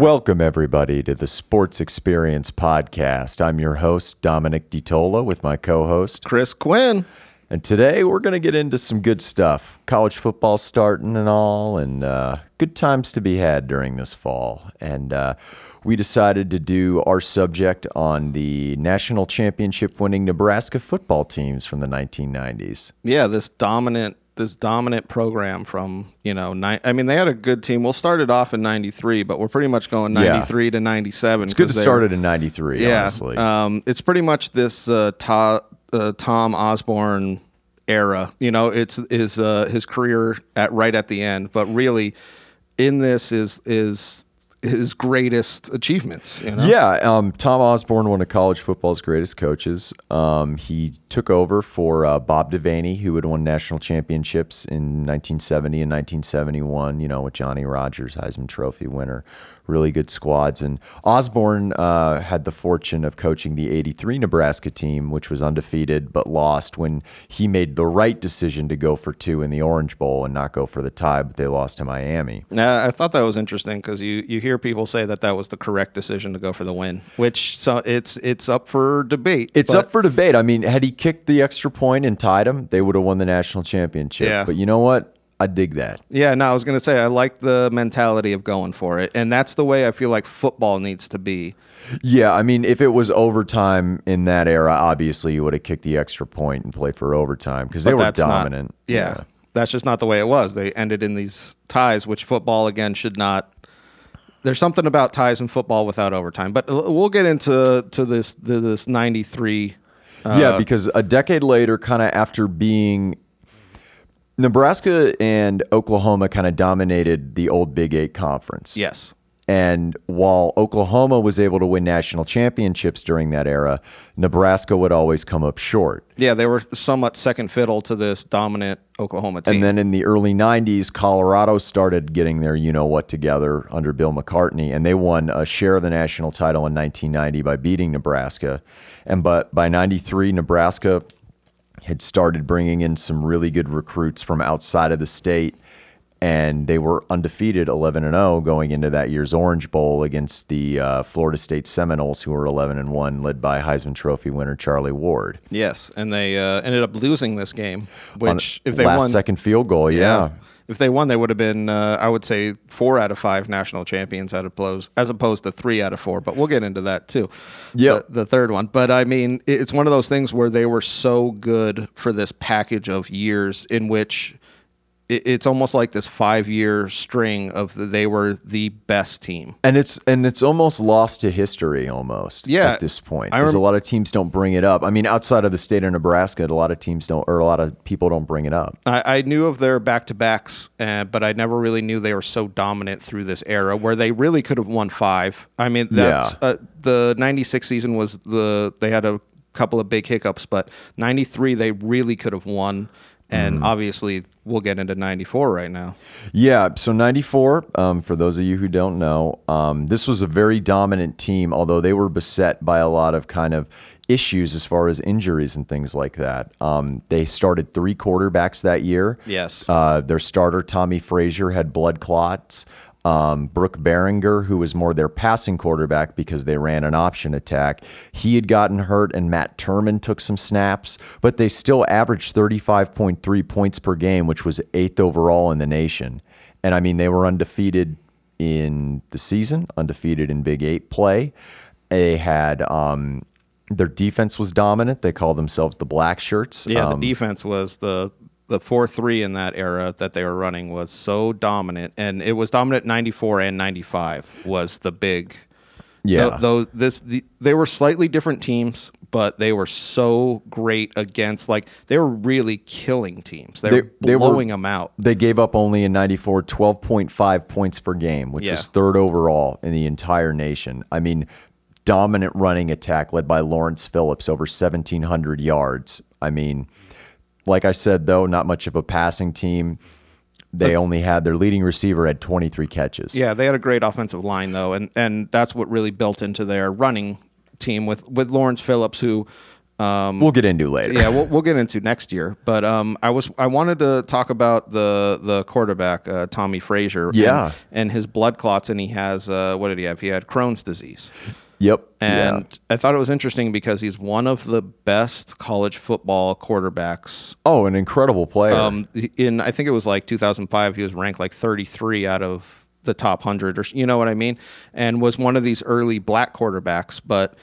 Welcome, everybody, to the Sports Experience Podcast. I'm your host, Dominic DiTolla, with my co host, Chris Quinn. And today we're going to get into some good stuff. College football starting and all, and uh, good times to be had during this fall. And uh, we decided to do our subject on the national championship winning Nebraska football teams from the 1990s. Yeah, this dominant this dominant program from you know ni- I mean they had a good team. We'll start it off in '93, but we're pretty much going '93 yeah. to '97. It's good to start it in '93. Yeah, honestly. Um, it's pretty much this uh, uh, Tom Osborne era. You know, it's is uh, his career at right at the end, but really in this is is his greatest achievements. You know? Yeah, um, Tom Osborne, one of college football's greatest coaches. Um, he took over for uh, Bob Devaney, who had won national championships in 1970 and 1971. You know, with Johnny Rodgers, Heisman Trophy winner, really good squads. And Osborne uh, had the fortune of coaching the 83 Nebraska team, which was undefeated but lost when he made the right decision to go for two in the Orange Bowl and not go for the tie, but they lost to Miami. I thought that was interesting because you, you hear people say that that was the correct decision to go for the win, which so it's it's up for debate. It's up for debate. I mean, had he kicked the extra point and tied them, they would have won the national championship. Yeah. But you know what? I dig that. Yeah, no, I was going to say I like the mentality of going for it, and that's the way I feel like football needs to be. Yeah, I mean, if it was overtime in that era, obviously you would have kicked the extra point and played for overtime because they were dominant. Not, yeah, yeah, that's just not the way it was. They ended in these ties, which football again should not. There's something about ties in football without overtime, but we'll get into to this to this '93. Uh, yeah, because a decade later, kind of after being Nebraska and Oklahoma kind of dominated the old Big Eight conference. Yes. And while Oklahoma was able to win national championships during that era, Nebraska would always come up short. Yeah, they were somewhat second fiddle to this dominant Oklahoma team. And then in the early 90s, Colorado started getting their you know what together under Bill McCartney, and they won a share of the national title in 1990 by beating Nebraska. And but by 93, Nebraska had started bringing in some really good recruits from outside of the state and they were undefeated 11 and 0 going into that year's Orange Bowl against the uh, Florida State Seminoles who were 11 and 1 led by Heisman Trophy winner Charlie Ward. Yes, and they uh, ended up losing this game which if they last won second field goal, yeah. yeah if they won, they would have been, uh, I would say, four out of five national champions out of blows, as opposed to three out of four. But we'll get into that too. Yeah, the, the, third one. But I mean, it's one of those things where they were so good for this package of years in which it, it's almost like this five year string of the, they were the best team. And it's and it's almost lost to history almost. Yeah, at this point, because rem- a lot of teams don't bring it up. I mean, outside of the state of Nebraska, a lot of teams don't, or a lot of people don't bring it up. I, I knew of their back to backs, uh, but I never really knew they were so dominant through this era where they really could have won five. I mean, that's yeah. uh, the '96 season was the they had a couple of big hiccups, but '93 they really could have won and mm-hmm. obviously we'll get into 94 right now. Yeah so 94 um, for those of you who don't know um, this was a very dominant team although they were beset by a lot of kind of issues as far as injuries and things like that. Um, they started three quarterbacks that year. Yes. Uh, their starter Tommie frazier had blood clots um, Brook Berringer, who was more their passing quarterback because they ran an option attack, he had gotten hurt, and Matt Turman took some snaps, but they still averaged 35.3 points per game, which was eighth overall in the nation. And I mean, they were undefeated in the season, undefeated in Big Eight play. They had um, their defense was dominant. They called themselves the Black Shirts. Yeah, um, the defense was the the four three in that era that they were running was so dominant, and it was dominant ninety four and ninety five was the big. Yeah, though this the, they were slightly different teams, but they were so great against like they were really killing teams. They, they were they blowing were, them out. They gave up only in 94 12.5 points per game, which yeah. is third overall in the entire nation. I mean, dominant running attack led by Lawrence Phillips over 1700 yards. I mean, like I said, though, not much of a passing team. They only had their leading receiver had 23 catches. Yeah, they had a great offensive line though, and and that's what really built into their running team with with Lawrence Phillips, who Um, we'll get into later. yeah, we'll, we'll get into next year. But um, I was I wanted to talk about the the quarterback uh, Tommie Frazier. Yeah. and, and his blood clots, and he has uh, what did he have? He had Crohn's disease. Yep. And yeah. I thought it was interesting because he's one of the best college football quarterbacks. Oh, an incredible player. Um, in I think it was like 2005, he was ranked like 33 out of the top 100 or you know what I mean, and was one of these early black quarterbacks. But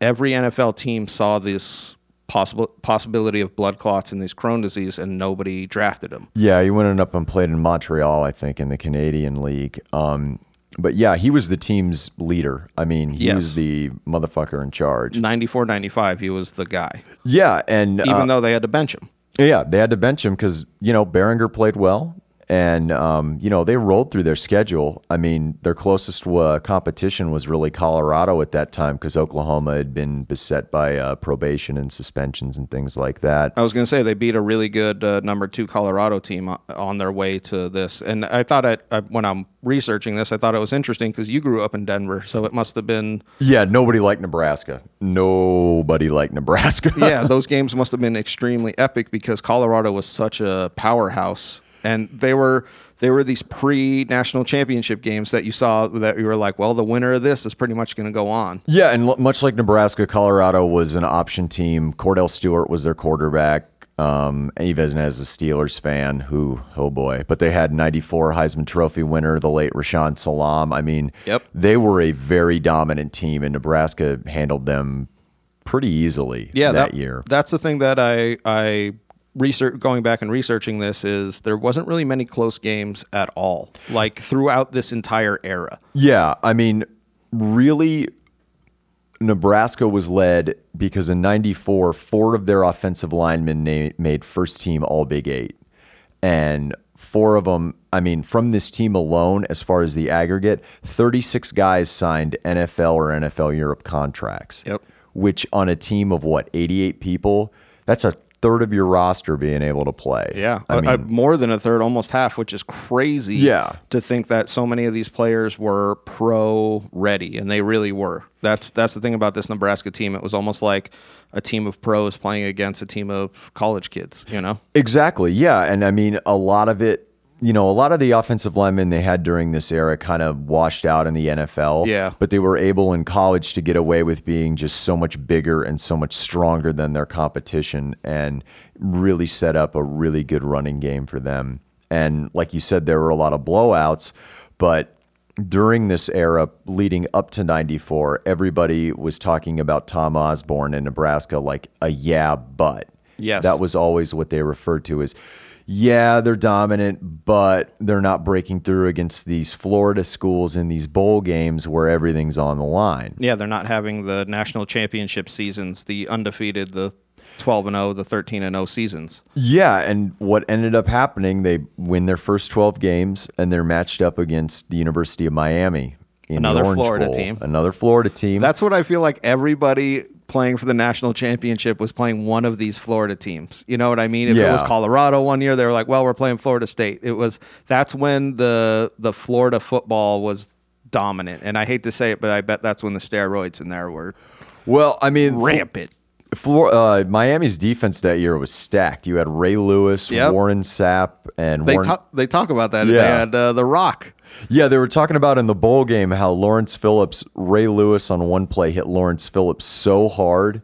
every NFL team saw this possible possibility of blood clots and this Crohn disease, and nobody drafted him. yeah, he went up and played in Montreal, I think, in the Canadian League. Um, but yeah, he was the team's leader. I mean, he Yes. was the motherfucker in charge. 94, 95, he was the guy, Yeah, and even uh, though they had to bench him. Yeah, they had to bench him because you know Berringer played well, and um, you know they rolled through their schedule. I mean, their closest uh, competition was really Colorado at that time because Oklahoma had been beset by uh, probation and suspensions and things like that. I was going to say they beat a really good uh, number two Colorado team on their way to this, and I thought I, when I'm researching this, I thought it was interesting because you grew up in Denver, so it must have been Yeah, nobody liked Nebraska. Nobody liked Nebraska. yeah, those games must have been extremely epic because Colorado was such a powerhouse, and they were they were these pre national championship games that you saw that you were like, well, the winner of this is pretty much going to go on. Yeah, and l- much like Nebraska, Colorado was an option team. Kordell Stewart was their quarterback. Um, even as a Steelers fan, who oh boy, but they had '94 Heisman Trophy winner, the late Rashaan Salaam. I mean, Yep. they were a very dominant team, and Nebraska handled them pretty easily. yeah, that, year. That's the thing that I I research going back and researching this is there wasn't really many close games at all, like throughout this entire era. Yeah, I mean, really, Nebraska was led because in '94, four of their offensive linemen na- made first team All Big Eight, and four of them. I mean, from this team alone, as far as the aggregate, 36 guys signed NFL or NFL Europe contracts. Yep. Which on a team of what 88 people, that's a third of your roster being able to play. Yeah, I I mean, more than a third, almost half, which is crazy. Yeah. to think that so many of these players were pro ready, and they really were. That's that's the thing about this Nebraska team. It was almost like a team of pros playing against a team of college kids. You know, Exactly. Yeah. And I mean, a lot of it, you know, a lot of the offensive linemen they had during this era kind of washed out in the NFL. Yeah. But they were able in college to get away with being just so much bigger and so much stronger than their competition and really set up a really good running game for them. And like you said, there were a lot of blowouts, but during this era leading up to 94 everybody was talking about tom osborne in nebraska like a yeah but Yes. that was always what they referred to as yeah they're dominant but they're not breaking through against these florida schools in these bowl games where everything's on the line yeah, they're not having the national championship seasons, the undefeated, the twelve and zero, the thirteen and zero seasons. Yeah, and what ended up happening, they win their first 12 games and they're matched up against the University of Miami. In Another the Florida Bowl. team. Another Florida team. That's what I feel like everybody playing for the national championship was playing one of these Florida teams. You know what I mean? If it was Colorado one year, they were like, "Well, we're playing Florida State." It was that's when the the Florida football was dominant. And I hate to say it, but I bet that's when the steroids in there were well, I mean, rampant. Flor- uh, Miami's defense that year was stacked. You had Ray Lewis, Yep. Warren Sapp, and They Warren. talk they talk about that. They had uh, the Rock. Yeah, they were talking about in the bowl game how Lawrence Phillips, Ray Lewis on one play hit Lawrence Phillips so hard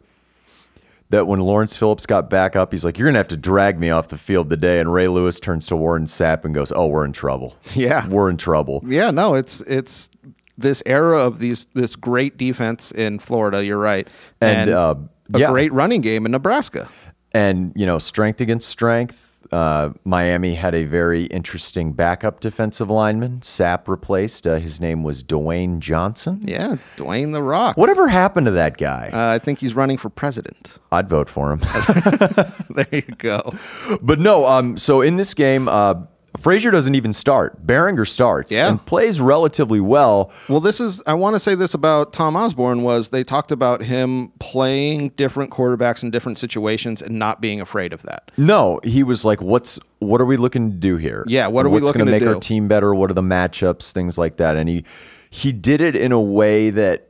that when Lawrence Phillips got back up, he's like, "You're gonna have to drag me off the field today." And Ray Lewis turns to Warren Sapp and goes, "Oh, we're in trouble. Yeah. we're in trouble." Yeah, no, it's it's this era of these this great defense in Florida. You're right, And, uh, a yeah. great running game in Nebraska. And you know, strength against strength. Uh, Miami had a very interesting backup defensive lineman. Sapp replaced. Uh, his name was Dwayne Johnson. Yeah, Dwayne the Rock. Whatever happened to that guy? Uh, I think he's running for president. I'd vote for him. there you go. but no. Um. So in this game, uh, Frazier doesn't even start. Berringer starts Yeah. and plays relatively well. Well, this is I want to say this about Tom Osborne was they talked about him playing different quarterbacks in different situations and not being afraid of that. No, he was like, "What's what are we looking to do here? Yeah, what are we What's looking gonna to make our team better? What are the matchups? Things like that." And he he did it in a way that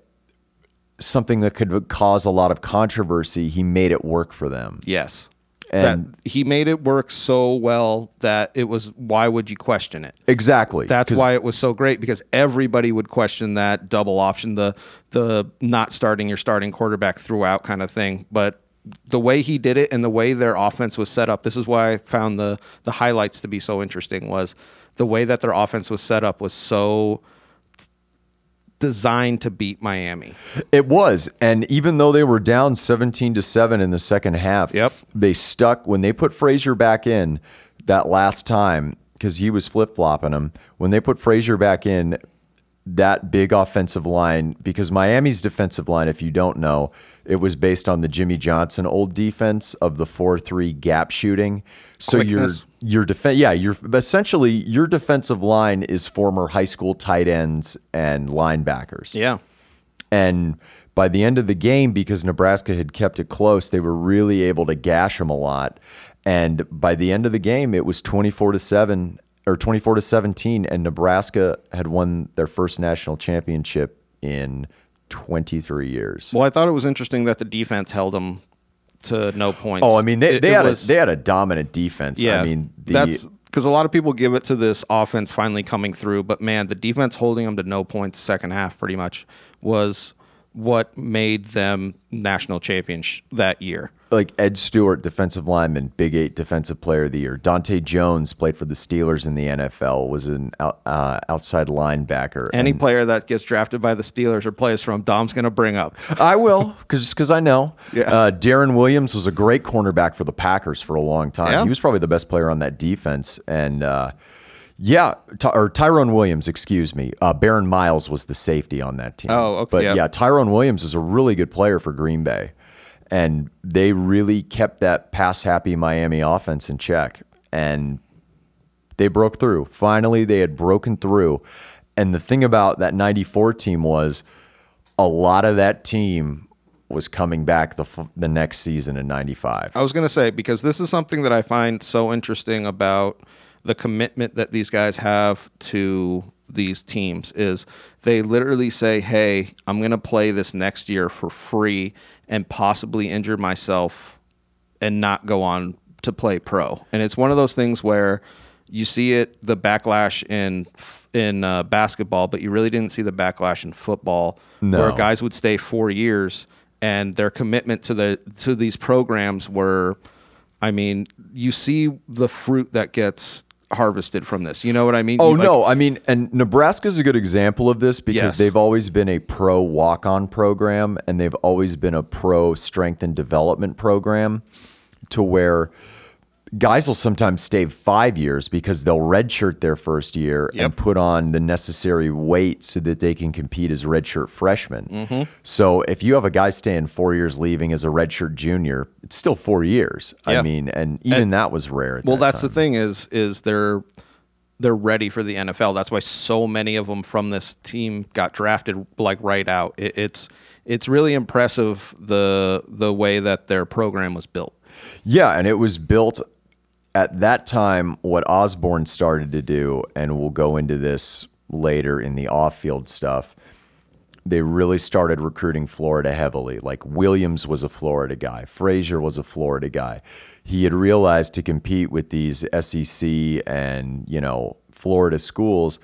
something that could cause a lot of controversy, he made it work for them. Yes. And- that he made it work so well that it was why would you question it? Exactly. That's why it was so great because everybody would question that double option, the the not starting your starting quarterback throughout kind of thing. But the way he did it and the way their offense was set up, this is why I found the the highlights to be so interesting was the way that their offense was set up was so designed to beat Miami. It was, and even though they were down seventeen to seven in the second half, Yep. they stuck when they put Frazier back in that last time because he was flip flopping them. When they put Frazier back in, that big offensive line because Miami's defensive line, if you don't know, it was based on the Jimmy Johnson old defense of the four three gap shooting. So Quickness. your your defense, yeah, your essentially your defensive line is former high school tight ends and linebackers. Yeah. And by the end of the game, because Nebraska had kept it close, they were really able to gash them a lot. And by the end of the game, it was 24 to 7 or 24 to 17 and Nebraska had won their first national championship in 23 years. Well, I thought it was interesting that the defense held them to no points. Oh, I mean, they, It- they it had was- a they had a dominant defense. Yeah, I mean, the, that's because a lot of people give it to this offense finally coming through, but man, the defense holding them to no points second half pretty much was what made them national champions that year. like Ed Stewart, defensive lineman, Big Eight Defensive Player of the Year. Donta Jones played for the Steelers in the NFL, was an out, uh, outside linebacker. Any and- player that gets drafted by the Steelers or plays from Dom's going to bring up. I will, because because I know. Yeah. Uh, Darren Williams was a great cornerback for the Packers for a long time. Yeah. He was probably the best player on that defense, and uh, yeah, Ty- or Tyrone Williams, excuse me. Uh, Baron Miles was the safety on that team. Oh, okay, But yeah. yeah, Tyrone Williams is a really good player for Green Bay, and they really kept that pass happy Miami offense in check, and they broke through. Finally, they had broken through. And the thing about that 94 team was a lot of that team was coming back the, f- the next season in 95. I was going to say because this is something that I find so interesting about the commitment that these guys have to these teams is they literally say, "Hey, I'm going to play this next year for free and possibly injure myself and not go on to play pro." And it's one of those things where you see it the backlash in in uh, basketball, but you really didn't see the backlash in football No. where guys would stay 4 years and their commitment to the to these programs were I mean, you see the fruit that gets harvested from this. You know what I mean? Oh like- no, I mean, and Nebraska's a good example of this because Yes. they've always been a pro walk-on program and they've always been a pro strength and development program to where guys will sometimes stay 5 years because they'll redshirt their first year and put on the necessary weight so that they can compete as redshirt freshmen. Mm-hmm. So if you have a guy staying 4 years leaving as a redshirt junior, it's still 4 years. I mean, and even that was rare. Well, that that's time. the thing is is they're they're ready for the NFL. That's why so many of them from this team got drafted like right out. It, it's it's really impressive the the way that their program was built. Yeah, and it was built at that time. What Osborne started to do, and we'll go into this later in the off-field stuff. They really started recruiting Florida heavily. Like Williams was a Florida guy, Frazier was a Florida guy. He had realized to compete with these SEC and you know Florida schools,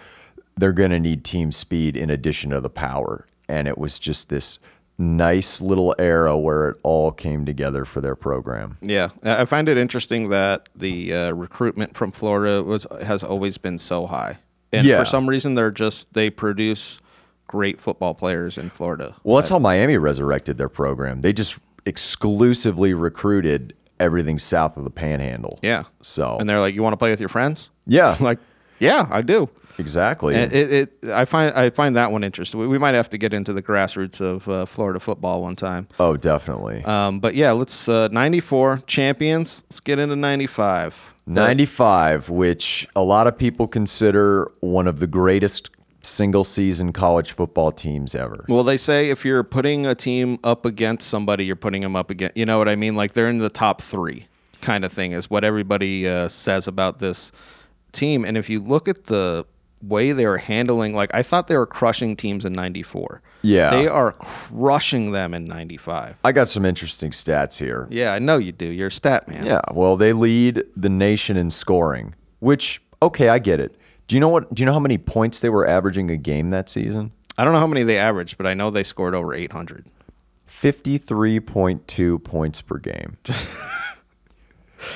they're going to need team speed in addition to the power. And it was just this nice little era where it all came together for their program. Yeah, I find it interesting that the uh, recruitment from Florida was has always been so high, and Yeah. for some reason they're just they produce great football players in Florida. Well, that's how Miami resurrected their program. They just exclusively recruited everything south of the Panhandle. Yeah. So And they're like, "You want to play with your friends?" yeah, like, "Yeah, I do." exactly. And it, it, I find I find that one interesting. We, we might have to get into the grassroots of uh, Florida football one time. oh, definitely. Um, but yeah, let's uh, 94 champions. Let's get into 95. 95, which a lot of people consider one of the greatest single season college football teams ever. Well, they say if you're putting a team up against somebody, you're putting them up against. You know what I mean? Like they're in the top three, kind of thing, is what everybody uh, says about this team. And if you look at the way they were handling like I thought they were crushing teams in 94. Yeah. They are crushing them in 95. I got some interesting stats here. Yeah, I know you do. You're a stat man. Yeah, well, they lead the nation in scoring, which okay, I get it. Do you know what do you know how many points they were averaging a game that season? I don't know how many they averaged, but I know they scored over 800. 53.2 points per game.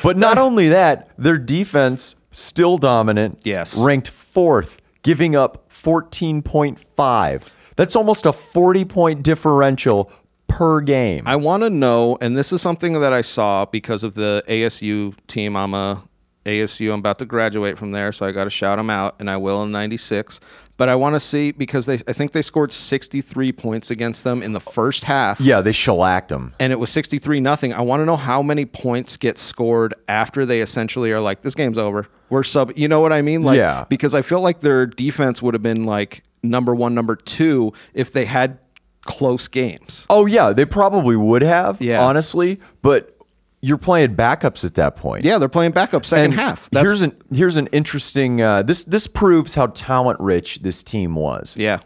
but not only that, their defense still dominant. Yes. Ranked 4th, giving up 14.5. That's almost a 40 point differential per game. I want to know, and this is something that I saw because of the ASU team. I'm a ASU. I'm about to graduate from there, so I got to shout them out, and I will in '96. But I want to see because they, I think they scored 63 points against them in the first half. yeah, they shellacked them. and it was 63 nothing. I want to know how many points get scored after they essentially are like, this game's over. We're sub. You know what I mean? Like, Yeah. Because I feel like their defense would have been like number one, number two if they had close games. Oh yeah, they probably would have, Yeah. honestly, but you're playing backups at that point. Yeah, they're playing backups second And half. That's, here's an here's an interesting uh, this this proves how talent rich this team was. yeah.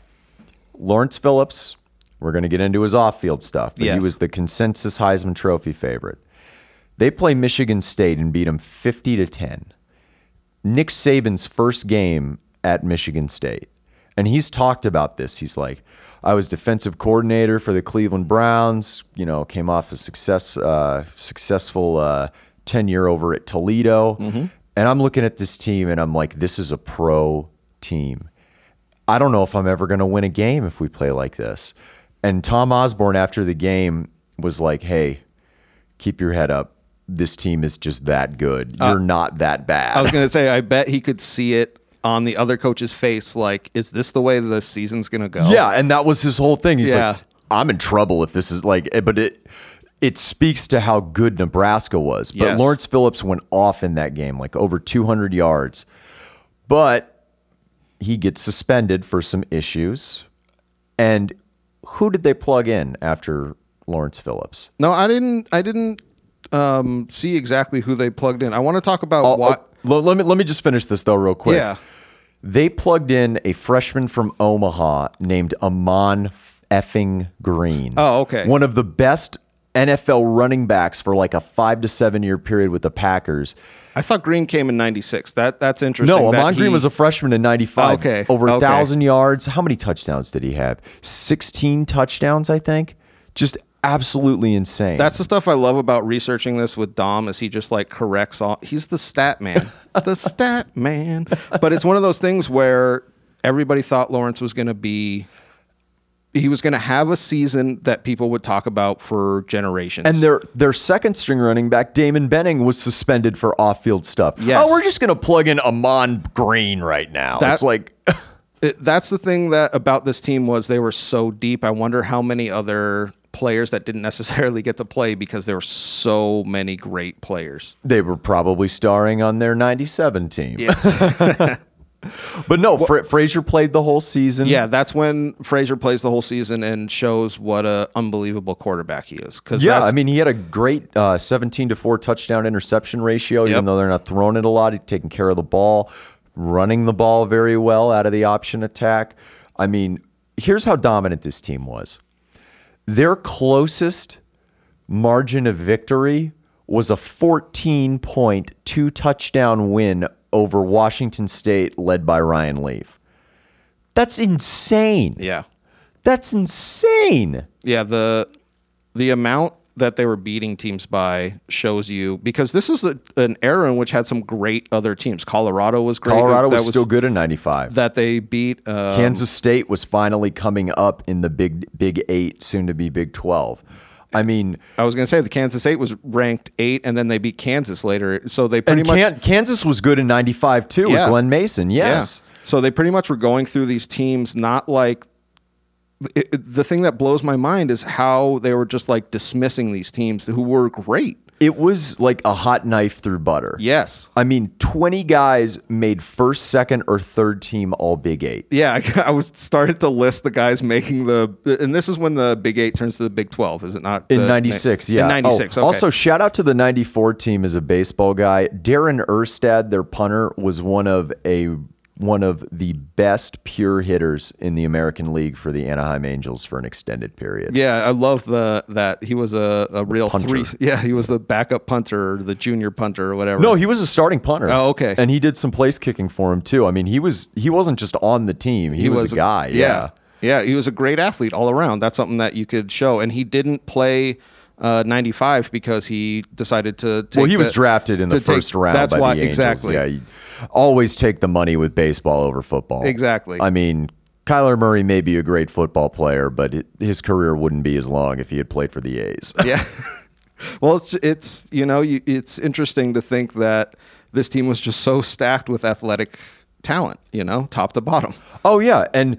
Lawrence Phillips, we're going to get into his off-field stuff, but he was the consensus Heisman Trophy favorite. They play Michigan State and beat them 50 to 10. Nick Saban's first game at Michigan State. And he's talked about this. He's like, I was defensive coordinator for the Cleveland Browns, you know, came off a success uh, successful uh, tenure over at Toledo. And I'm looking at this team and I'm like, this is a pro team. I don't know if I'm ever going to win a game if we play like this. And Tom Osborne, after the game, was like, hey, keep your head up. This team is just that good. You're not that bad. I was going to say, I bet he could see it on the other coach's face. Like, is this the way the season's going to go? yeah, and that was his whole thing. He's Yeah. like, I'm in trouble if this is like, eh, but it it speaks to how good Nebraska was. But Yes. Lawrence Phillips went off in that game, like over 200 yards. But he gets suspended for some issues. And who did they plug in after Lawrence Phillips? No, I didn't. I didn't um, see exactly who they plugged in. I want to talk about Oh, what. oh, let, let me let me just finish this though, real quick. Yeah. They plugged in a freshman from Omaha named Ahman effing Green. Oh, okay. One of the best NFL running backs for like a five to seven year period with the Packers. I thought Green came in '96. That that's interesting. No, Ahman Green was a freshman in '95. Okay, over a okay. thousand yards. How many touchdowns did he have? Sixteen touchdowns, I think. Just absolutely insane. That's the stuff I love about researching this with Dom. Is he just like corrects all? He's the stat man, the stat man. But it's one of those things where everybody thought Lawrence was going to be. He was going to have a season that people would talk about for generations. And their their second string running back, Damon Benning, was suspended for off field stuff. Yes. Oh, we're just gonna plug in Ahman Green right now. That- it's like It- that's the thing that about this team was they were so deep. I wonder how many other players that didn't necessarily get to play because there were so many great players. they were probably starring on their '97 team. Yes. But no, Fra- Frazier played the whole season. yeah, that's when Frazier plays the whole season and shows what a unbelievable quarterback he is. Because Yeah, I mean, he had a great uh, 17 to 4 touchdown interception ratio, Yep. even though they're not throwing it a lot. He's taking care of the ball, running the ball very well out of the option attack. I mean, here's how dominant this team was their closest margin of victory was a 14 point, two touchdown win over Washington State, led by Ryan Leaf. That's insane. yeah, That's insane. yeah. The the amount that they were beating teams by shows you because this is a, an era in which had some great other teams. Colorado was great. Colorado That was, still good in 95. That they beat. Uh, Kansas State was finally coming up in the Big Big Eight, soon to be Big Twelve. I mean, I was going to say the Kansas State was ranked eight, and then they beat Kansas later. So they pretty much Kan- Kansas was good in '95 too Yeah. with Glen Mason. Yes, Yeah. So they pretty much were going through these teams, not like it, it- the thing that blows my mind is how they were just like dismissing these teams who were great. it was like a hot knife through butter. Yes. I mean, 20 guys made first, second, or third team All Big Eight. Yeah, I, I was started to list the guys making the, and this is when the Big Eight turns to the Big Twelve, is it not? In The- '96, yeah. In '96. Oh, okay. Also, shout out to the '94 team as a baseball guy. Darin Erstad, their punter, was one of a one of the best pure hitters in the American League for the Anaheim Angels for an extended period. Yeah, I love the that he was a, a real Punter. three. Yeah, he was the backup punter, or the junior punter, or whatever. No, he was a starting punter. Oh, okay. And he did some place kicking for him too. I mean, he was he wasn't just on the team; he, was, a guy. Yeah. yeah, he was a great athlete all around. That's something that you could show. And he didn't play uh, 95 because he decided to take Well, he was drafted in the take- first round That's by why the exactly. Yeah, always take the money with baseball over football. Exactly. I mean, Kyler Murray may be a great football player, but it, his career wouldn't be as long if he had played for the A's. yeah. well, it's it's you know you, it's interesting to think that this team was just so stacked with athletic talent. You know, top to bottom. Oh yeah, and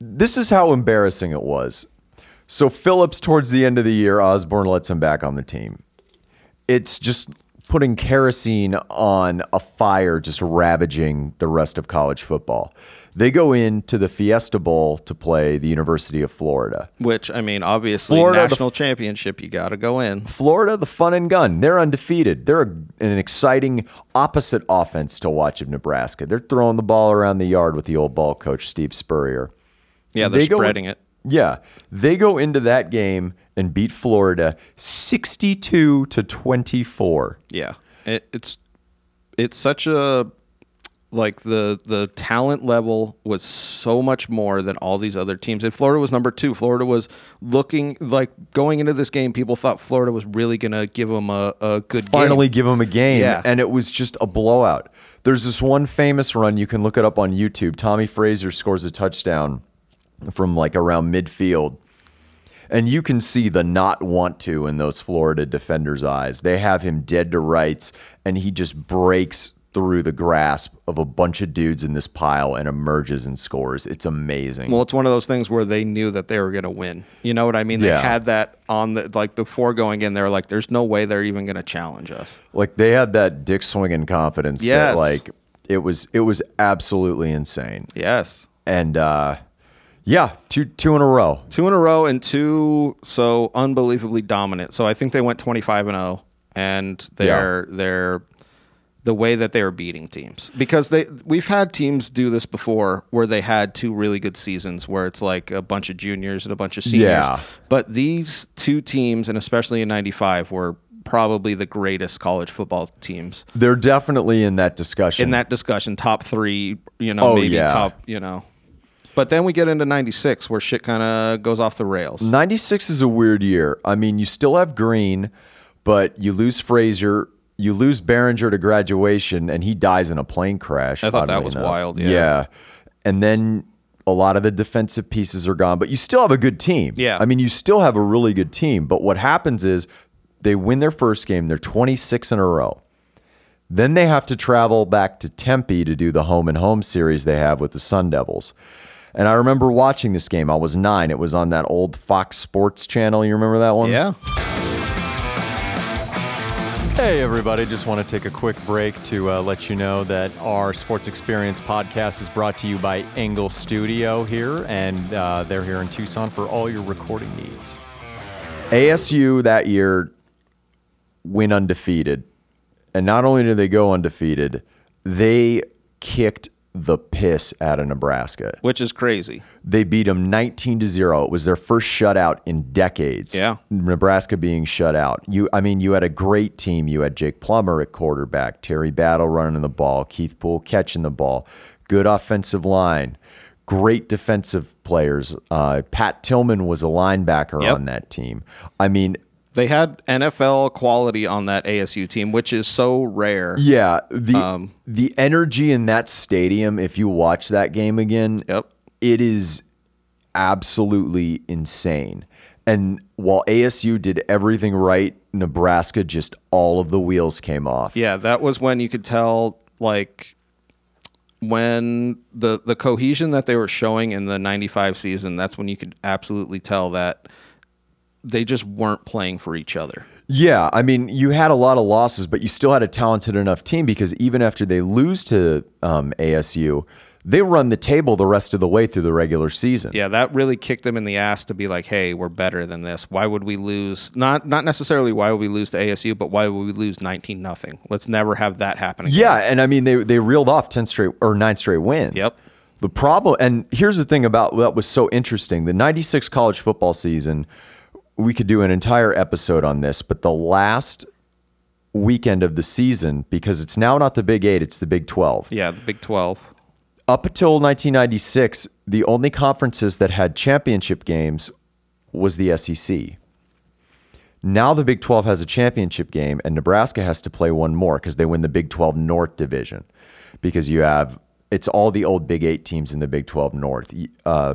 this is how embarrassing it was. So Phillips, towards the end of the year, Osborne lets him back on the team. It's just putting kerosene on a fire, just ravaging the rest of college football. They go into the Fiesta Bowl to play the University of Florida. Which I mean, obviously, Florida, the national championship, you got to go in. Florida, the fun and gun. They're undefeated. They're a, an exciting opposite offense to watch of Nebraska. They're throwing the ball around the yard with the old ball coach Steve Spurrier. Yeah, they're They spreading it. Yeah, they go into that game and beat Florida 62 to 24. Yeah, it, it's it's such a like the the talent level was so much more than all these other teams. And Florida was number two. Florida was looking like going into this game. People thought Florida was really gonna give them a, a good Finally game. give them a game Yeah. and it was just a blowout. There's this one famous run you can look it up on YouTube. Tommie Frazier scores a touchdown from like around midfield. And you can see the not want to in those Florida defenders' eyes. They have him dead to rights, and he just breaks through the grasp of a bunch of dudes in this pile and emerges and scores. It's amazing. Well, it's one of those things where they knew that they were going to win. You know what I mean? They Yeah. had that on the like before going in. They were like, "There's no way they're even going to challenge us." like they had that dick swinging confidence Yes. that like it was it was absolutely insane. Yes, And uh yeah, two two in a row. two in a row and two so unbelievably dominant. So I think they went 25 and 0 and they're they're the way that they are beating teams because they we've had teams do this before where they had two really good seasons where it's like a bunch of juniors and a bunch of seniors. Yeah. But these two teams and especially in 95 were probably the greatest college football teams They're definitely in that discussion. in that discussion top 3, you know, Oh, maybe yeah. top, you know. But then we get into 96 where shit kind of goes off the rails. 96 is a weird year. I mean, you still have Green, but you lose Frazier, you lose Berringer to graduation, and he dies in a plane crash. I thought that was enough. wild, yeah. And then a lot of the defensive pieces are gone, but you still have a good team. Yeah. I mean, you still have a really good team, but what happens is they win their first game, they're 26 in a row. Then they have to travel back to Tempe to do the home and home series they have with the Sun Devils. And I remember watching this game. I was nine. It was on that old Fox Sports channel. You remember that one? Yeah. Hey, everybody. Just want to take a quick break to uh, let you know that our Sports Experience podcast is brought to you by Engle Studio here, and uh, they're here in Tucson for all your recording needs. ASU that year went undefeated. And not only did they go undefeated, they kicked the piss out of Nebraska. Which is crazy. They beat them 19 to 0. It was their first shutout in decades. Yeah. Nebraska being shut out. You I mean, you had a great team. You had Jake Plummer at quarterback, Terry Battle running the ball, Keith Poole catching the ball, good offensive line, great defensive players. Uh, Pat Tillman was a linebacker Yep. on that team. I mean, They had NFL quality on that ASU team, which is so rare. yeah, the Um, the energy in that stadium, if you watch that game again, Yep. it is absolutely insane. And while ASU did everything right, Nebraska just all of the wheels came off. Yeah, that was when you could tell like when the the cohesion that they were showing in the 95 season, that's when you could absolutely tell that they just weren't playing for each other. Yeah, I mean, you had a lot of losses, but you still had a talented enough team because even after they lose to um, ASU, they run the table the rest of the way through the regular season. Yeah, that really kicked them in the ass to be like, "Hey, we're better than this. Why would we lose? Not not necessarily why would we lose to ASU, but why would we lose 19 nothing? Let's never have that happen again." Yeah, and I mean they they reeled off 10 straight or 9 straight wins. Yep. The problem and here's the thing about that was so interesting. The 96 college football season, we could do an entire episode on this, but the last weekend of the season because it's now not the Big 8, it's the Big 12. Yeah, the Big 12. Up until 1996, the only conferences that had championship games was the SEC. Now the Big 12 has a championship game, and Nebraska has to play one more because they win the Big 12 North Division. Because you have, it's all the old Big 8 teams in the Big 12 North. Uh,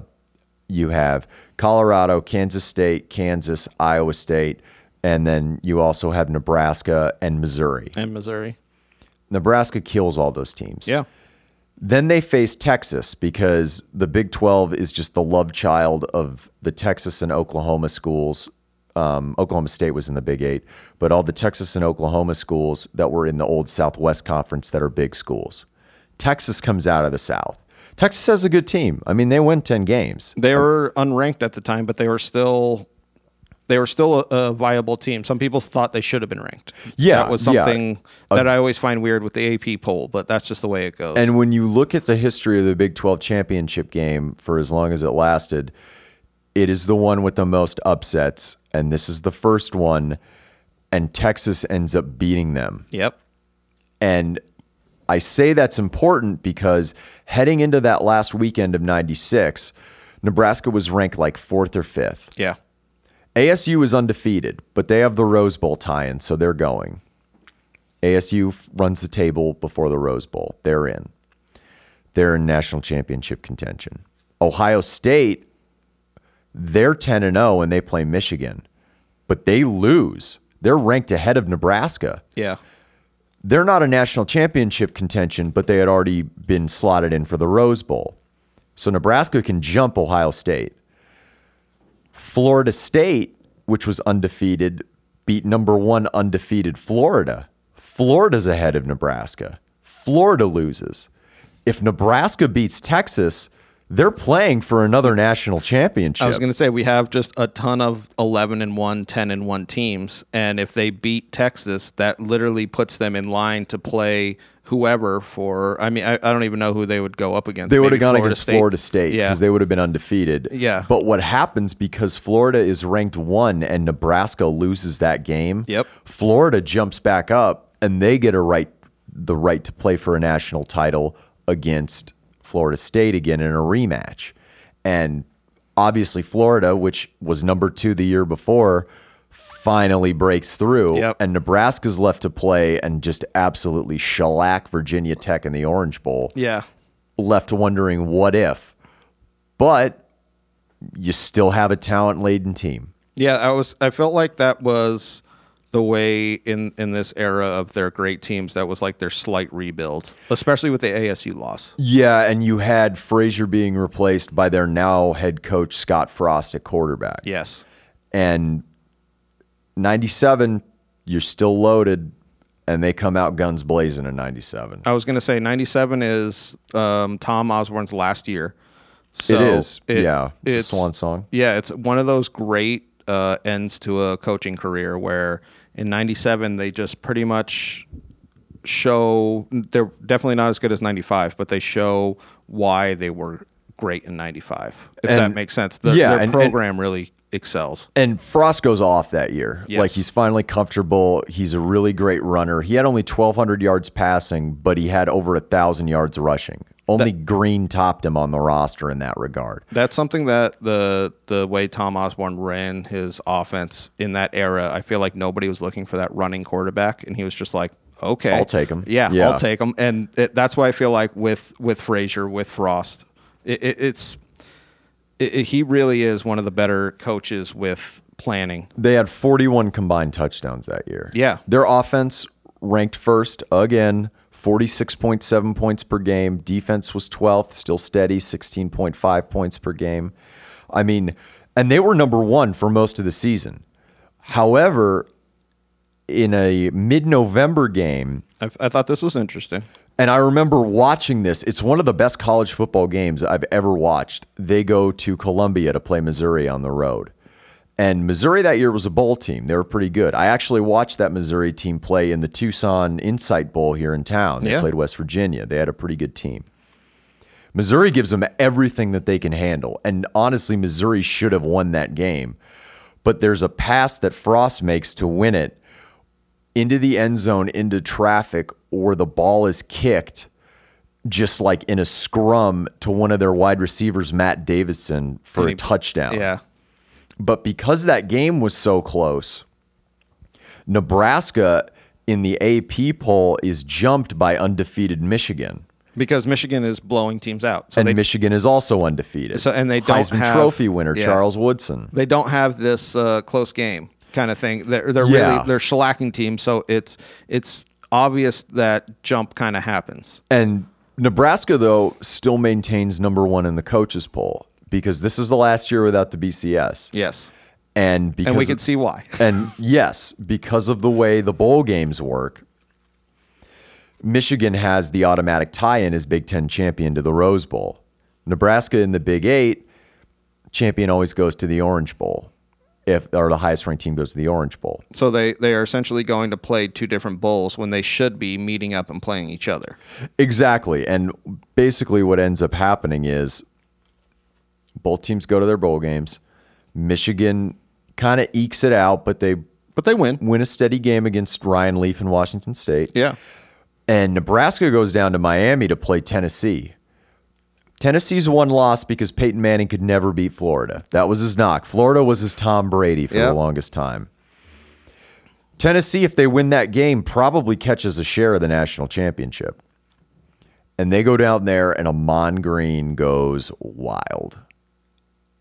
you have Colorado, Kansas State, Kansas, Iowa State, and then you also have Nebraska and Missouri. And Missouri. Nebraska kills all those teams. Yeah. Then they face Texas because the Big 12 is just the love child of the Texas and Oklahoma schools. Um, Oklahoma State was in the Big Eight, but all the Texas and Oklahoma schools that were in the old Southwest Conference that are big schools. Texas comes out of the South. Texas has a good team. I mean, they win 10 games. They were unranked at the time, but they were still they were still a, a, viable team. Some people thought they should have been ranked. Yeah, that was something yeah. that I always find weird with the AP poll, but that's just the way it goes. And when you look at the history of the Big 12 championship game for as long as it lasted, it is the one with the most upsets, and this is the first one, and Texas ends up beating them. Yep. And I say that's important because heading into that last weekend of 96, Nebraska was ranked like fourth or fifth. Yeah. ASU is undefeated, but they have the Rose Bowl tie in, so they're going. ASU runs the table before the Rose Bowl. They're in. They're in national championship contention. Ohio State, they're 10 and 0 and they play Michigan, but they lose. They're ranked ahead of Nebraska. Yeah. They're not a national championship contention, but they had already been slotted in for the Rose Bowl. So Nebraska can jump Ohio State. Florida State, which was undefeated, beat number one undefeated Florida. Florida's ahead of Nebraska. Florida loses. If Nebraska beats Texas, they're playing for another national championship. I was going to say we have just a ton of 11 and 1, 10 and 1 teams and if they beat Texas, that literally puts them in line to play whoever for I mean I, I don't even know who they would go up against. They would have gone Florida against State. Florida State because yeah. they would have been undefeated. Yeah. But what happens because Florida is ranked 1 and Nebraska loses that game? Yep. Florida jumps back up and they get a right the right to play for a national title against Florida State again in a rematch. And obviously, Florida, which was number two the year before, finally breaks through. Yep. And Nebraska's left to play and just absolutely shellac Virginia Tech in the Orange Bowl. Yeah. Left wondering what if. But you still have a talent laden team. Yeah, I was I felt like that was the way in in this era of their great teams that was like their slight rebuild, especially with the ASU loss. Yeah, and you had Frazier being replaced by their now head coach Scott Frost at quarterback. Yes. And 97 you're still loaded and they come out guns blazing in 97. I was going to say 97 is um, Tom Osborne's last year. So it is. It, yeah. It's, it's, a swan song. Yeah, it's one of those great uh, ends to a coaching career where in 97 they just pretty much show they're definitely not as good as 95 but they show why they were great in 95 if and, that makes sense. The, yeah, their and, program and, really excels and frost goes off that year yes. like he's finally comfortable he's a really great runner he had only 1200 yards passing but he had over a thousand yards rushing only that, Green topped him on the roster in that regard. That's something that the the way Tom Osborne ran his offense in that era, I feel like nobody was looking for that running quarterback, and he was just like, okay, I'll take him. Yeah, yeah. I'll take him, and it, that's why I feel like with with Frazier, with Frost, it, it, it's he really is one of the better coaches with planning. They had 41 combined touchdowns that year. Yeah, their offense ranked first again 46.7 points per game. Defense was 12th, still steady, 16.5 points per game. I mean, and they were number one for most of the season. However, in a mid November game, I, I thought this was interesting. And I remember watching this. It's one of the best college football games I've ever watched. They go to Columbia to play Missouri on the road. And Missouri that year was a bowl team. They were pretty good. I actually watched that Missouri team play in the Tucson Insight Bowl here in town. They Yeah. played West Virginia. They had a pretty good team. Missouri gives them everything that they can handle. And honestly, Missouri should have won that game. But there's a pass that Frost makes to win it into the end zone, into traffic, or the ball is kicked just like in a scrum to one of their wide receivers, Matt Davidson, for And a touchdown. Yeah. But because that game was so close, Nebraska in the AP poll is jumped by undefeated Michigan. Because Michigan is blowing teams out. So and they Michigan is also undefeated. So- and they don't Heisman have- Trophy winner yeah. Charles Woodson. they don't have this uh, close game kind of thing. They're they're Yeah. really they're shellacking teams, so it's it's obvious that jump kind of happens. And Nebraska though still maintains number one in the coaches poll because this is the last year without the BCS. Yes, And because and we can see why. and yes, because of the way the bowl games work, Michigan has the automatic tie-in as Big Ten champion to the Rose Bowl. Nebraska in the Big Eight, champion always goes to the Orange Bowl. If or the highest ranked team goes to the Orange Bowl. So they they are essentially going to play two different bowls when they should be meeting up and playing each other. Exactly. And basically what ends up happening is both teams go to their bowl games. Michigan kind of ekes it out, but they But they win. win a steady game against Ryan Leaf and Washington State. Yeah. And Nebraska goes down to Miami to play Tennessee. Tennessee's one loss because Peyton Manning could never beat Florida. That was his knock. Florida was his Tom Brady for the longest time. Tennessee, if they win that game, probably catches a share of the national championship. And they go down there, and Ahman Green goes wild.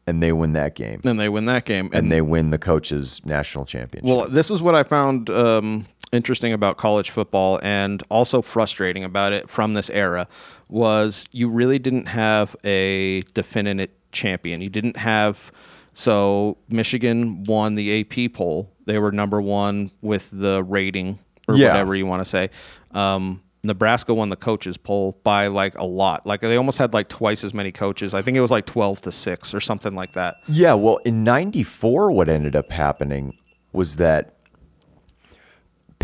And they win that game. Then they win that game. And they win the coaches' national championship. Well, this is what I found um, interesting about college football and also frustrating about it from this era was you really didn't have a definitive champion. You didn't have so Michigan won the AP poll. They were number one with the rating or Yeah. whatever you want to say. Um, Nebraska won the coaches poll by like a lot. Like they almost had like twice as many coaches. I think it was like 12 to 6 or something like that. Yeah, well, in 94, what ended up happening was that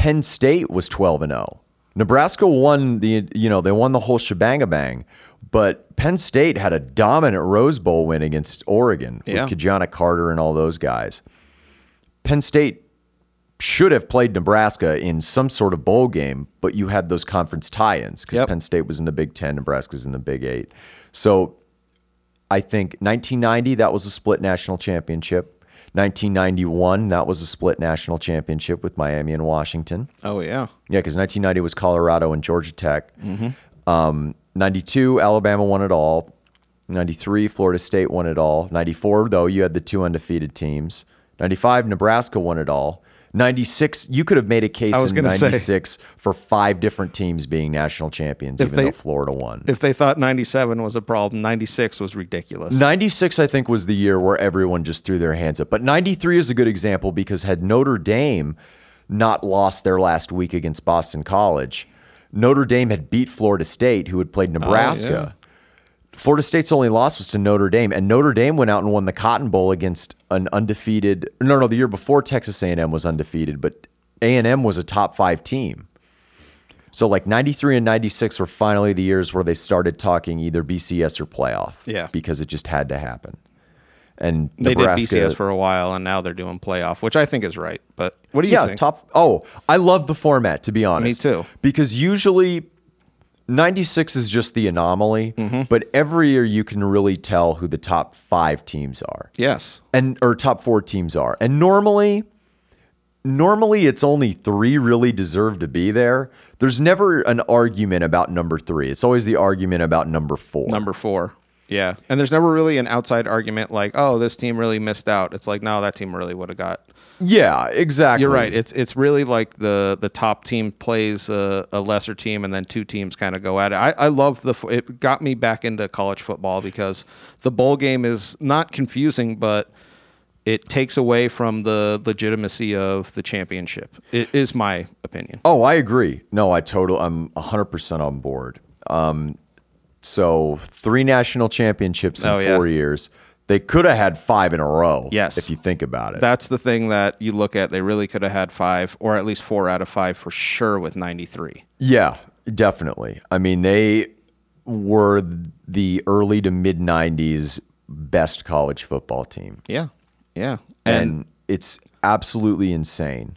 Penn State was 12 and 0. Nebraska won the, you know, they won the whole shebang bang, but Penn State had a dominant Rose Bowl win against Oregon Yeah. with Ki-Jana Carter and all those guys. Penn State should have played Nebraska in some sort of bowl game, but you had those conference tie-ins because Yep. Penn State was in the Big Ten, Nebraska's in the Big Eight. So I think 1990 that was a split national championship. 1991 that was a split national championship with Miami and Washington. Oh yeah. Yeah, because 1990 was Colorado and Georgia Tech. Um, 92 Alabama won it all. 93 Florida State won it all. 94 though you had the two undefeated teams. 95 Nebraska won it all. 96 you could have made a case I was in gonna say. 96 for five different teams being national champions, even they- though Florida won. If they thought 97 was a problem, 96 was ridiculous. 96, I think, was the year where everyone just threw their hands up. But 93 is a good example because had Notre Dame not lost their last week against Boston College, Notre Dame had beat Florida State, who had played oh, Nebraska. Florida State's only loss was to Notre Dame, and Notre Dame went out and won the Cotton Bowl against an undefeated. No, no, the year before Texas A&M was undefeated, but A&M was a top five team. So like 93 and 96 were finally the years where they started talking either BCS or playoff. Yeah. Because it just had to happen. And They Nebraska, did BCS for a while, and now they're doing playoff, which I think is right. But what do you yeah, think? top. Oh, I love the format to be honest. Me too. Because usually 96 is just the anomaly, Mm-hmm. but every year you can really tell who the top 5 teams are. Yes. And or top 4 teams are. And normally normally it's only 3 really deserve to be there. There's never an argument about number 3. It's always the argument about number 4. Number four. Yeah. And there's never really an outside argument like, oh, this team really missed out. It's like, no, that team really would have got. yeah, exactly. You're right. It's it's really like the the top team plays a, a lesser team, and then two teams kind of go at it. I, I love the. It got me back into college football because the bowl game is not confusing, but it takes away from the legitimacy of the championship. It is my opinion. Oh, I agree. No, I total. I'm 100 percent on board. Um, so three national championships in Oh, yeah. four years. They could have had five in a row. Yes. if you think about it. That's the thing that you look at. They really could have had five, or at least four out of five for sure with 93. yeah, definitely. I mean, they were the early to mid 90s best college football team. Yeah. Yeah. and, it's absolutely insane.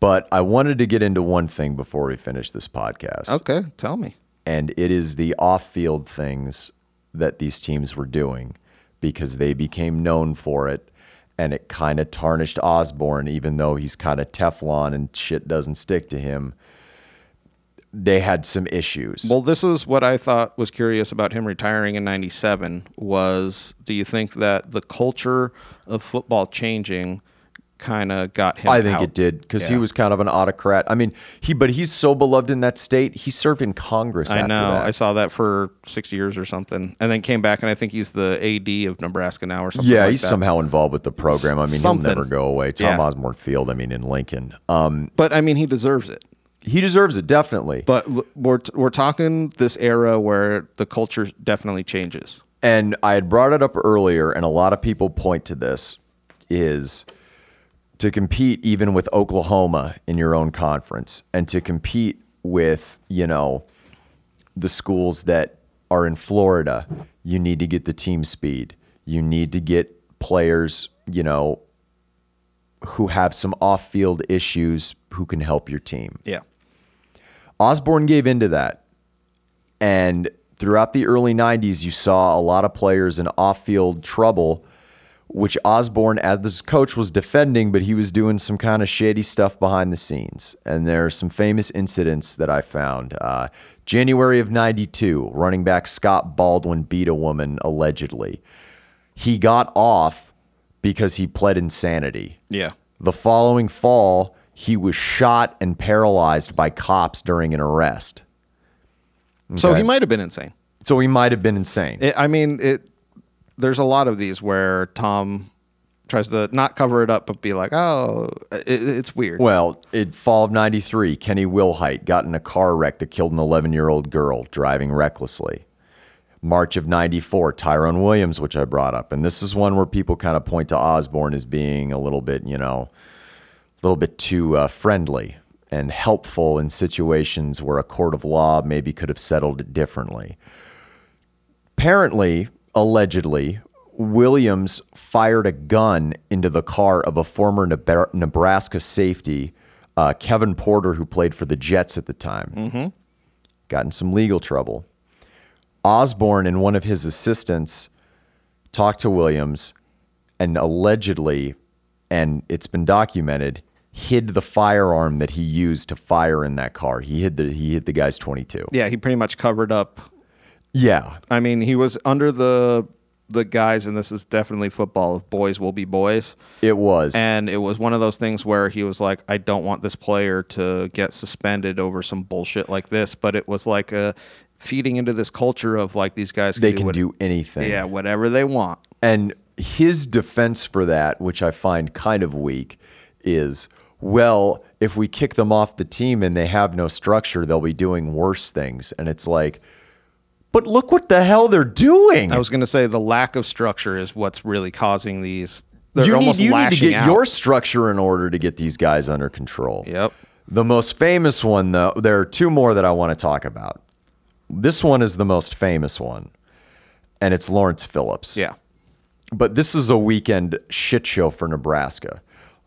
But I wanted to get into one thing before we finish this podcast, okay, tell me. And it is the off-field things that these teams were doing because they became known for it, and it kind of tarnished Osborne, even though he's kind of Teflon and shit doesn't stick to him. They had some issues. Well, this is what I thought was curious about him retiring in 97 was do you think that the culture of football changing kind of got him I think out? it did because he was kind of an autocrat. I mean, he but he's so beloved in that state. He served in Congress. I after know. that. I saw that for six years or something, and then came back, and I think he's the AD of Nebraska now or something. Yeah, like he's that. somehow involved with the program. I mean, Something. he'll never go away. Tom Yeah. Osborne Field, I mean, in Lincoln. Um, But I mean, he deserves it. he deserves it, definitely. But l- we're we're talking this era where the culture definitely changes. and I had brought it up earlier, and a lot of people point to this, is to compete even with Oklahoma in your own conference and to compete with, you know, the schools that are in Florida, you need to get the team speed. You need to get players, you know, who have some off field issues who can help your team. Yeah. Osborne gave into that. And throughout the early 90s, you saw a lot of players in off field trouble, which Osborne, as this coach, was defending, but he was doing some kind of shady stuff behind the scenes. And there are some famous incidents that I found. Uh, January of 92, running back Scott Baldwin beat a woman allegedly. He got off because he pled insanity. Yeah. The following fall, he was shot and paralyzed by cops during an arrest. So he might have been insane. So he might have been insane. It, I mean, it. There's a lot of these where Tom tries to not cover it up, but be like, "Oh, it, it's weird." well, in fall of 93, Kenny Wilhite got in a car wreck that killed an 11 year old girl driving recklessly. March of 94, Tyrone Williams, which I brought up. And this is one where people kind of point to Osborne as being a little bit, you know, a little bit too uh, friendly and helpful in situations where a court of law maybe could have settled it differently. Apparently, allegedly, Williams fired a gun into the car of a former Nebraska safety, uh, Kevin Porter, who played for the Jets at the time. Mm-hmm. Got in some legal trouble. Osborne and one of his assistants talked to Williams and allegedly, and it's been documented, hid the firearm that he used to fire in that car. He hid the he hid the guy's 22. yeah, he pretty much covered up. Yeah. I mean, he was under the the guys, and this is definitely football. Of boys will be boys, It was. and it was one of those things where he was like, "I don't want this player to get suspended over some bullshit like this," but it was like a feeding into this culture of like these guys. Can they do can what- do anything. yeah, whatever they want. And his defense for that, which I find kind of weak, is well, if we kick them off the team and they have no structure, they'll be doing worse things. And it's like, but look what the hell they're doing. I was going to say the lack of structure is what's really causing these. They're you need, almost you need to lashing get out. your structure in order to get these guys under control. Yep. The most famous one, though, there are two more that I want to talk about. This one is the most famous one, and it's Lawrence Phillips. Yeah. but this is a weekend shit show for Nebraska.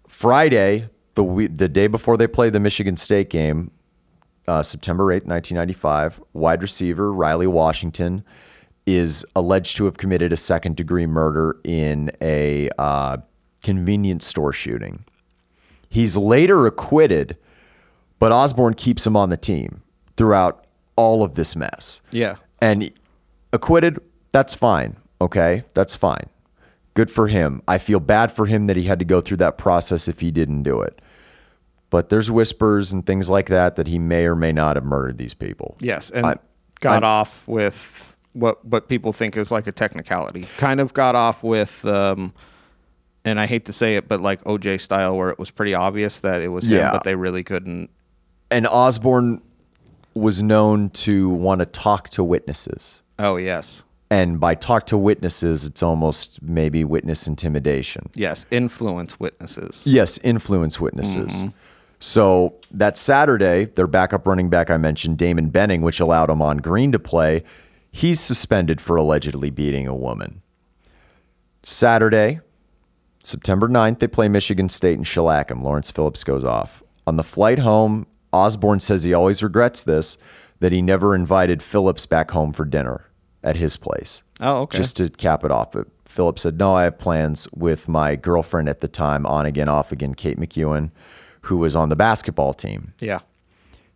Friday, the we- the day before they played the Michigan State game, uh, September eighth, 1995, wide receiver Riley Washington is alleged to have committed a second degree murder in a uh, convenience store shooting. He's later acquitted, but Osborne keeps him on the team throughout all of this mess. Yeah. And acquitted, that's fine. Okay, that's fine. Good for him. I feel bad for him that he had to go through that process if he didn't do it. But there's whispers and things like that that he may or may not have murdered these people. Yes, and I- got I'm- off with what what people think is like a technicality. Kind of got off with um, and I hate to say it, but like OJ style, where it was pretty obvious that it was him, Yeah. but they really couldn't. And Osborne was known to want to talk to witnesses. Oh yes, And by talk to witnesses, it's almost maybe witness intimidation. yes, influence witnesses. Yes, influence witnesses. So that Saturday, their backup running back I mentioned, Damon Benning, which allowed Ahman Green to play, he's suspended for allegedly beating a woman. Saturday, September 9th, they play Michigan State and shellac him. Lawrence Phillips goes off. On the flight home, Osborne says he always regrets this, that he never invited Phillips back home for dinner at his place. Oh, okay. Just to cap it off. But Phillips said, No, I have plans with my girlfriend at the time, on again, off again, Kate McEwen, who was on the basketball team. Yeah,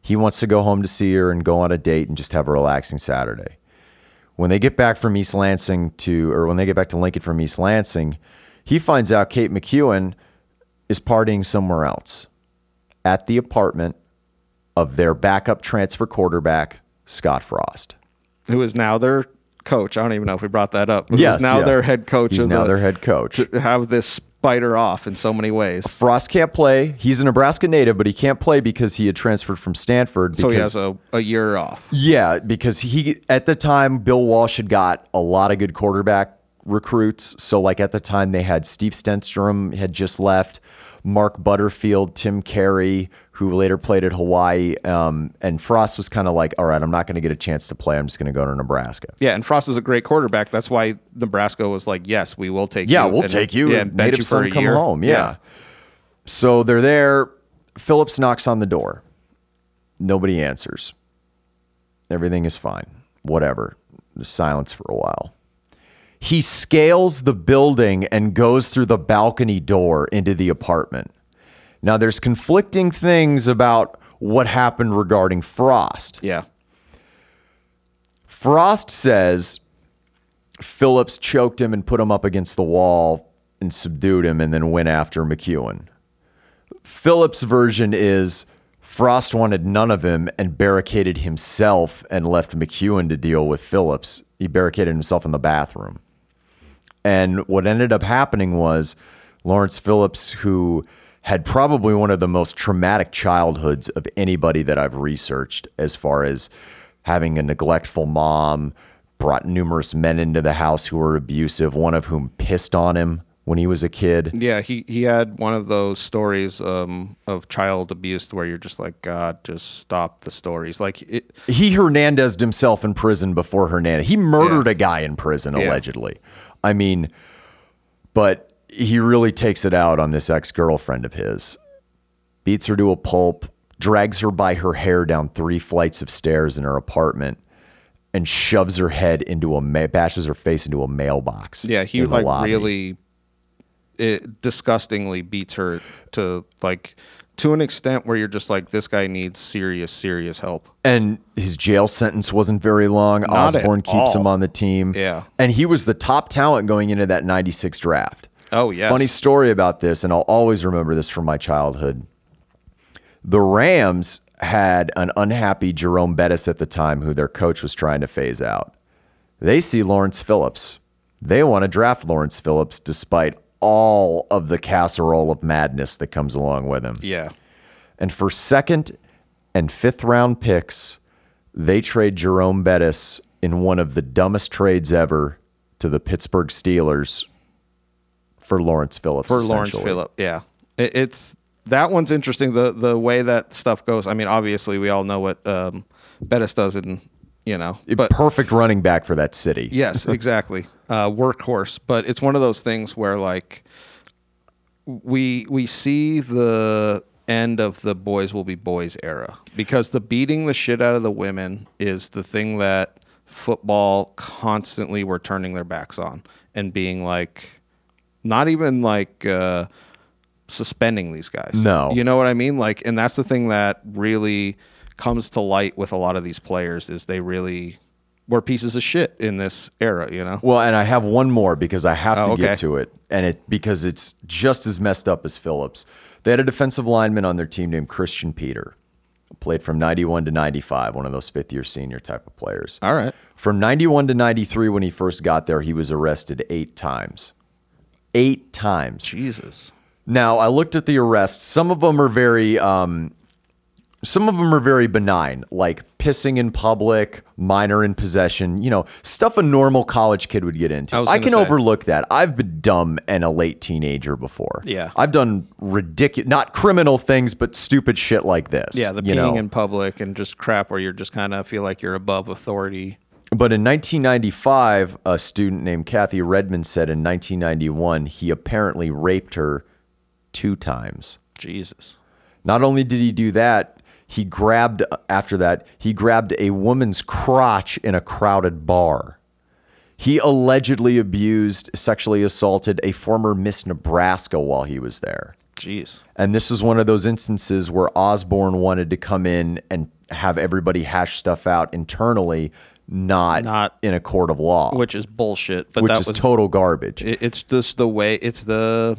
He wants to go home to see her and go on a date and just have a relaxing Saturday. When they get back from East Lansing to, or when they get back to Lincoln from East Lansing, he finds out Kate McEwen is partying somewhere else at the apartment of their backup transfer quarterback, Scott Frost. who is now their coach? I don't even know if we brought that up. But Yes, now yeah. their head coach. He's now the- their head coach. To have this spider off in so many ways. Frost can't play. He's a Nebraska native, but he can't play because he had transferred from Stanford. So he because- has a, a year off. Yeah, because he at the time Bill Walsh had got a lot of good quarterback recruits. So like at the time they had Steve Stenstrom had just left, Mark Butterfield, Tim Carey, who later played at Hawaii, um, and Frost was kind of like, all right, I'm not going to get a chance to play. I'm just going to go to Nebraska. Yeah, and Frost is a great quarterback. That's why Nebraska was like, "Yes, we will take you. Yeah, you." we'll and- take you. Yeah, and native you for son come year. home. Yeah. So they're there. Phillips knocks on the door. Nobody answers. Everything is fine. Whatever. There's silence for a while. He scales the building and goes through the balcony door into the apartment. Now, there's conflicting things about what happened regarding Frost. yeah. Frost says Phillips choked him and put him up against the wall and subdued him and then went after McEwen. Phillips' version is Frost wanted none of him and barricaded himself and left McEwen to deal with Phillips. He barricaded himself in the bathroom. And what ended up happening was Lawrence Phillips, who had probably one of the most traumatic childhoods of anybody that I've researched, as far as having a neglectful mom, brought numerous men into the house who were abusive, one of whom pissed on him when he was a kid. Yeah, he, he had one of those stories um, of child abuse where you're just like, God, just stop the stories. Like, it, He Hernandezed himself in prison before Hernandez. He murdered Yeah. a guy in prison, Yeah. allegedly. I mean, but he really takes it out on this ex girlfriend of his. Beats her to a pulp, drags her by her hair down three flights of stairs in her apartment, and shoves her head into a ma- bashes her face into a mailbox. yeah, he like lobby. really it disgustingly beats her to like to an extent where you're just like, this guy needs serious, serious help. And his jail sentence wasn't very long. Not Osborne keeps him on the team. Yeah. And he was the top talent going into that 96 draft. Oh, yeah. Funny story about this, and I'll always remember this from my childhood. The Rams had an unhappy Jerome Bettis at the time, who their coach was trying to phase out. They see Lawrence Phillips. They want to draft Lawrence Phillips despite all of the casserole of madness that comes along with him. Yeah. And for second and fifth round picks, they trade Jerome Bettis in one of the dumbest trades ever to the Pittsburgh Steelers for Lawrence Phillips. for Lawrence Phillips, Yeah, it, it's that one's interesting. The the way that stuff goes. I mean, obviously, we all know what um, Bettis does, in you know, but Perfect running back for that city. yes, exactly, uh, workhorse. But it's one of those things where like we we see the end of the boys will be boys era because the beating the shit out of the women is the thing that football constantly were turning their backs on and being like not even like uh suspending these guys No. you know what i mean like and that's the thing that really comes to light with a lot of these players is they really were pieces of shit in this era you know Well, and I have one more because I have Oh, to okay. get to it, and it because it's just as messed up as Phillips. They had a defensive lineman on their team named Christian Peter, played from '91 to '95, one of those fifth-year senior type of players. all right From 91 to 93, when he first got there, he was arrested eight times. Eight times. Jesus. Now, I looked at the arrests. Some of them are very um, some of them are very benign, like pissing in public, minor in possession, you know, stuff a normal college kid would get into. I I, can say. overlook that. I've been dumb and a late teenager before. Yeah. I've done ridiculous, not criminal things, but stupid shit like this. Yeah, the you peeing know? in public and just crap where you're just kind of feel like you're above authority. But in 1995, a student named Kathy Redmond said in 1991 he apparently raped her two times. Jesus. Not only did he do that, he grabbed after that, he grabbed a woman's crotch in a crowded bar. He allegedly abused, sexually assaulted a former Miss Nebraska while he was there. Jeez. And this is one of those instances where Osborne wanted to come in and have everybody hash stuff out internally, not, Not- in a court of law, Which is bullshit. But which that is was total garbage. it- it's just the way it's the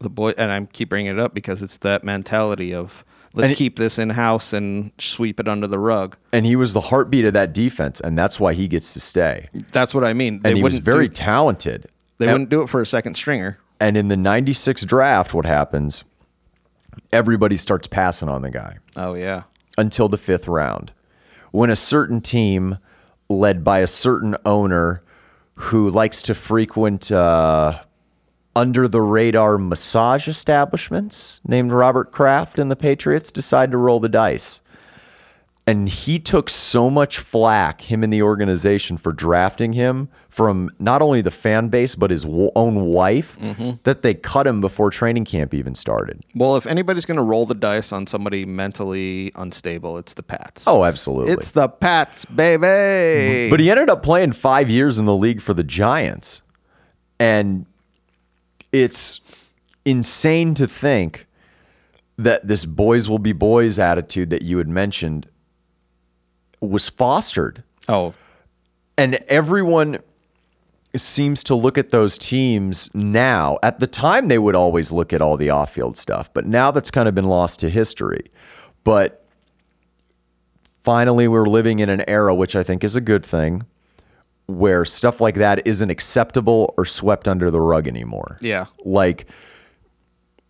the boy and I keep bringing it up because it's that mentality of let's it- keep this in house and sweep it under the rug. and he was the heartbeat of that defense, and that's why he gets to stay. That's what I mean. They And he was very do, talented. they And- wouldn't do it for a second stringer. And in the 96 draft, what happens? Everybody starts passing on the guy Oh yeah. until the fifth round. When a certain team, led by a certain owner who likes to frequent uh, under the radar massage establishments named Robert Kraft and the Patriots, decide to roll the dice. And he took so much flack, him and the organization, for drafting him from not only the fan base, but his w- own wife, mm-hmm. that they cut him before training camp even started. Well, if anybody's going to roll the dice on somebody mentally unstable, it's the Pats. Oh, absolutely. It's the Pats, baby. Mm-hmm. But he ended up playing five years in the league for the Giants. And it's insane to think that this boys will be boys attitude that you had mentioned was fostered. oh, And everyone seems to look at those teams now. At the time, they would always look at all the off field stuff, but now that's kind of been lost to history. But finally, we're living in an era, which I think is a good thing, where stuff like that isn't acceptable or swept under the rug anymore. Yeah. Like,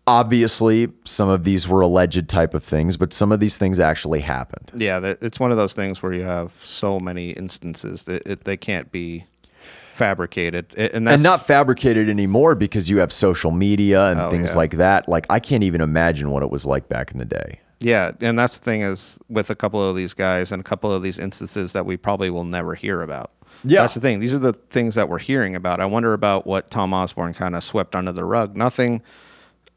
obviously, some of these were alleged type of things, but some of these things actually happened. yeah. It's one of those things where you have so many instances that it, they can't be fabricated, and that's and not fabricated anymore because you have social media and Oh, things yeah. like that. Like I can't even imagine what it was like back in the day. Yeah, and that's the thing is with a couple of these guys and a couple of these instances that we probably will never hear about. Yeah. that's the thing. These are the things that we're hearing about. I wonder about what Tom Osborne kind of swept under the rug. Nothing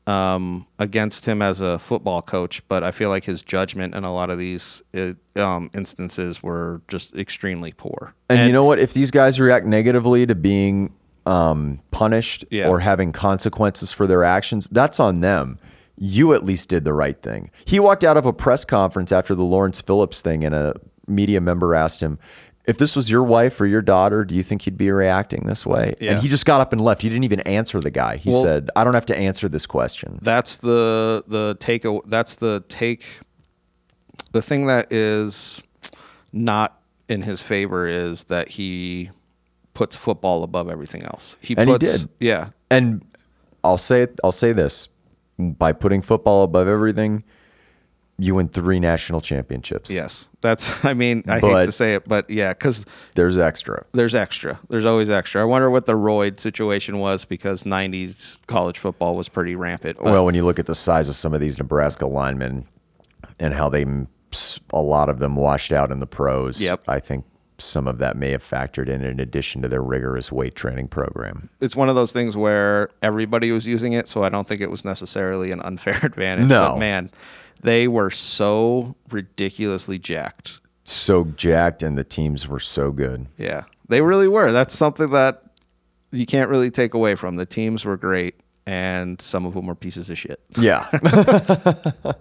um, against him as a football coach, but I feel like his judgment in a lot of these uh, um, instances were just extremely poor. And, you know what? If these guys react negatively to being um, punished Yeah. or having consequences for their actions, that's on them. You at least did the right thing. He walked out of a press conference after the Lawrence Phillips thing, and a media member asked him, if this was your wife or your daughter, do you think you'd be reacting this way? Yeah. And he just got up and left. He didn't even answer the guy. He Well- said, I don't have to answer this question. that's the the take that's the take the thing that is not in his favor is that he puts football above everything else he And he puts did. yeah And I'll say it I'll say this: by putting football above everything, you win three national championships. yes that's i mean i hate to say it but yeah because there's extra. there's extra there's always extra i wonder what the royd situation was because 90s college football was pretty rampant but well, when you look at the size of some of these Nebraska linemen and how they a lot of them washed out in the pros. Yep. I think some of that may have factored in in addition to their rigorous weight training program. it's one of those things where everybody was using it, so I don't think it was necessarily an unfair advantage. No. But man, they were so ridiculously jacked. So jacked, and the teams were so good. Yeah, they really were. That's something that you can't really take away from. The teams were great, and some of them were pieces of shit. Yeah.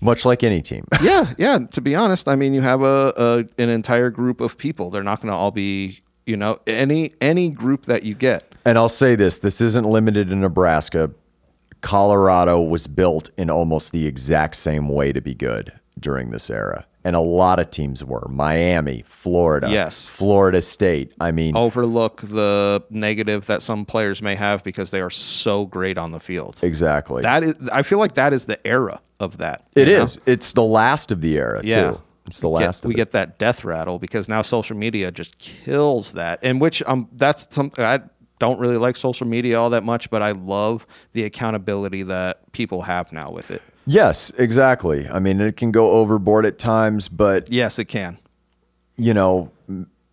Much like any team. yeah, yeah. To be honest, I mean, you have a, a an entire group of people. They're not going to all be, you know, any any group that you get. And I'll say this this isn't limited to Nebraska. Colorado was built in almost the exact same way to be good during this era. and a lot of teams were. Miami, Florida, Yes. Florida State. I mean, Overlook the negative that some players may have because they are so great on the field. exactly. That is, I feel like that is the era of that. It is. know? It's the last of the era Yeah. too. It's the Get- last. we of it. get that death rattle because now social media just kills that. And which um that's something I don't really like social media all that much, but I love the accountability that people have now with it. Yes, exactly. I mean, it can go overboard at times, but Yes, it can. you know,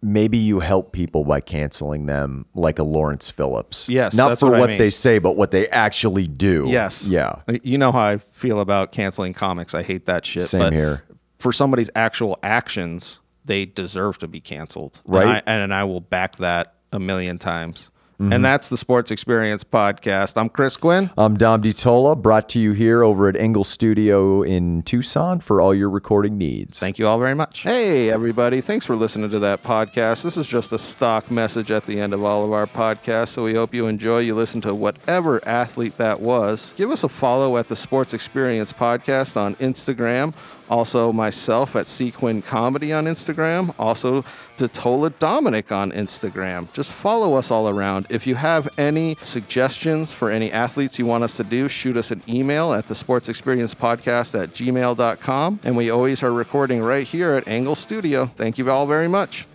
maybe you help people by canceling them, like a Lawrence Phillips. Yes, not for what I mean. they say, but what they actually do. Yes. Yeah. Uh, you know how I feel about canceling comics. I hate that shit. Same but here. For somebody's actual actions, they deserve to be canceled. Right. And I, and I will back that a million times. Mm-hmm. And that's the Sports Experience Podcast. I'm Chris Quinn. I'm Dom DiTolla, brought to you here over at Engle Studio in Tucson for all your recording needs. Thank you all very much. Hey, everybody. Thanks for listening to that podcast. This is just a stock message at the end of all of our podcasts. So we hope you enjoy. You listen to whatever athlete that was. Give us a follow at the Sports Experience Podcast on Instagram. Also, myself at CQuinn Comedy on Instagram. Also, DiTolla Dominic on Instagram. Just follow us all around. If you have any suggestions for any athletes you want us to do, shoot us an email at the Sports Experience Podcast at gmail.com. And we always are recording right here at Engle Studio. Thank you all very much.